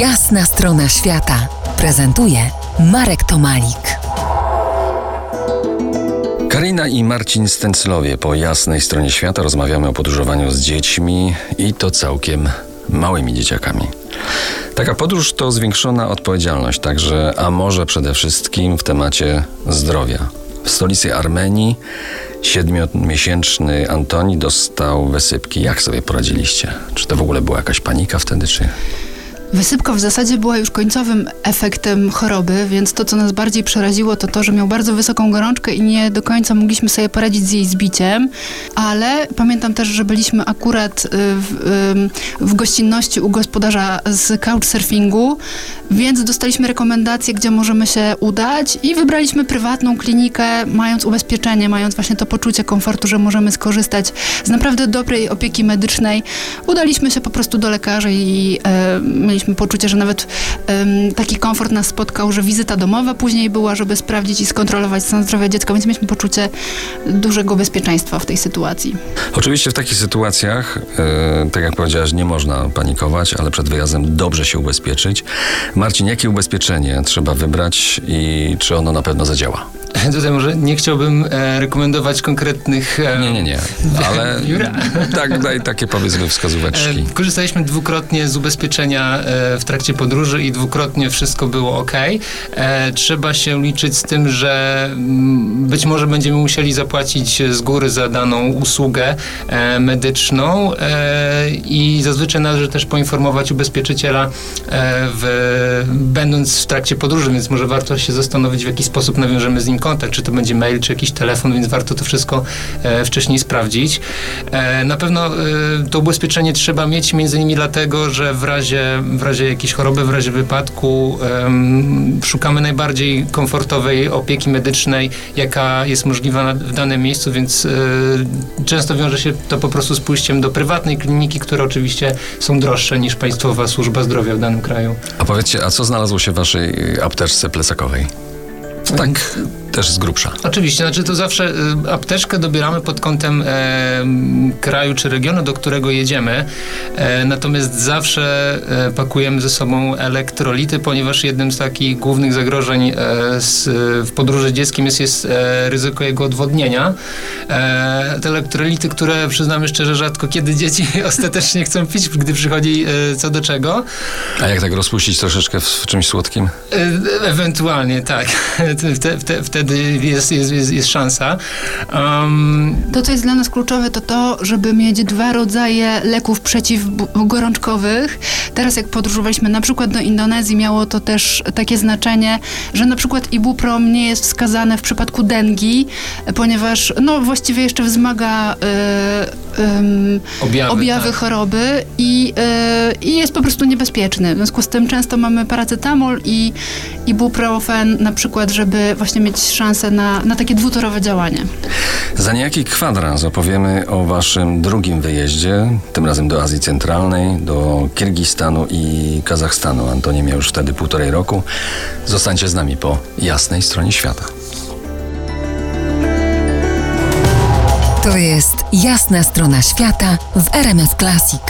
Jasna strona świata prezentuje Marek Tomalik. Karina i Marcin Stęclowie po jasnej stronie świata rozmawiamy o podróżowaniu z dziećmi i to całkiem małymi dzieciakami. Taka podróż to zwiększona odpowiedzialność, także, a może przede wszystkim w temacie zdrowia. W stolicy Armenii siedmiomiesięczny Antoni dostał wysypki. Jak sobie poradziliście? Czy to w ogóle była jakaś panika wtedy, czy... Wysypka w zasadzie była już końcowym efektem choroby, więc to, co nas bardziej przeraziło, to to, że miał bardzo wysoką gorączkę i nie do końca mogliśmy sobie poradzić z jej zbiciem, ale pamiętam też, że byliśmy akurat y, w, w gościnności u gospodarza z couchsurfingu, więc dostaliśmy rekomendacje, gdzie możemy się udać i wybraliśmy prywatną klinikę, mając ubezpieczenie, mając właśnie to poczucie komfortu, że możemy skorzystać z naprawdę dobrej opieki medycznej. Udaliśmy się po prostu do lekarzy i e, mieliśmy poczucie, że nawet e, taki komfort nas spotkał, że wizyta domowa później była, żeby sprawdzić i skontrolować stan zdrowia dziecka, więc mieliśmy poczucie dużego bezpieczeństwa w tej sytuacji. Oczywiście w takich sytuacjach, e, tak jak powiedziałaś, nie można panikować, ale przed wyjazdem dobrze się ubezpieczyć. Marcin, jakie ubezpieczenie trzeba wybrać i czy ono na pewno zadziała? Tutaj może nie chciałbym e, rekomendować konkretnych... E, Nie, nie, nie, ale Biura. tak, daj takie powiedzmy wskazóweczki. E, Korzystaliśmy dwukrotnie z ubezpieczenia w trakcie podróży i dwukrotnie wszystko było ok. E, Trzeba się liczyć z tym, że mm, być może będziemy musieli zapłacić z góry za daną usługę e, medyczną e, i zazwyczaj należy też poinformować ubezpieczyciela e, w, będąc w trakcie podróży, więc może warto się zastanowić, w jaki sposób nawiążemy z nim kontakt, czy to będzie mail, czy jakiś telefon, więc warto to wszystko e, wcześniej sprawdzić. E, na pewno e, to ubezpieczenie trzeba mieć między innymi dlatego, że w razie, w razie jakiejś choroby, w razie wypadku szukamy najbardziej komfortowej opieki medycznej, jaka jest możliwa w danym miejscu, więc e, często wiąże się to po prostu z pójściem do prywatnej kliniki, które oczywiście są droższe niż państwowa służba zdrowia w danym kraju. A powiedzcie, a co znalazło się w waszej y, apteczce plecakowej? Tak, też z grubsza. Oczywiście, znaczy to zawsze y, apteczkę dobieramy pod kątem e, kraju czy regionu, do którego jedziemy. E, natomiast zawsze e, pakujemy ze sobą elektrolity, ponieważ jednym z takich głównych zagrożeń e, z, w podróży dzieckiem jest, jest e, ryzyko jego odwodnienia. E, te elektrolity, które przyznamy szczerze, rzadko kiedy dzieci ostatecznie chcą pić, gdy przychodzi co do czego. A jak tak rozpuścić troszeczkę w, w czymś słodkim? Ewentualnie, tak. Wte, wte, wtedy jest, jest, jest, jest szansa. Um, To, co jest dla nas kluczowe, to to, żeby mieć dwa rodzaje leków przeciwgorączkowych. Teraz, jak podróżowaliśmy na przykład do Indonezji, miało to też takie znaczenie, że na przykład ibuprom nie jest wskazane w przypadku dengi, ponieważ no, właściwie jeszcze wzmaga y, ym, Objawy, objawy tak. choroby i, y, i jest po prostu niebezpieczny. W związku z tym często mamy paracetamol i ibuprofen na przykład, żeby właśnie mieć szansę na, na takie dwutorowe działanie. Za niejaki kwadrans opowiemy o waszym drugim wyjeździe, tym razem do Azji Centralnej, do Kirgistanu i Kazachstanu. Antonie miał już wtedy półtorej roku. Zostańcie z nami po jasnej stronie świata. To jest jasna strona świata w RMS Classic.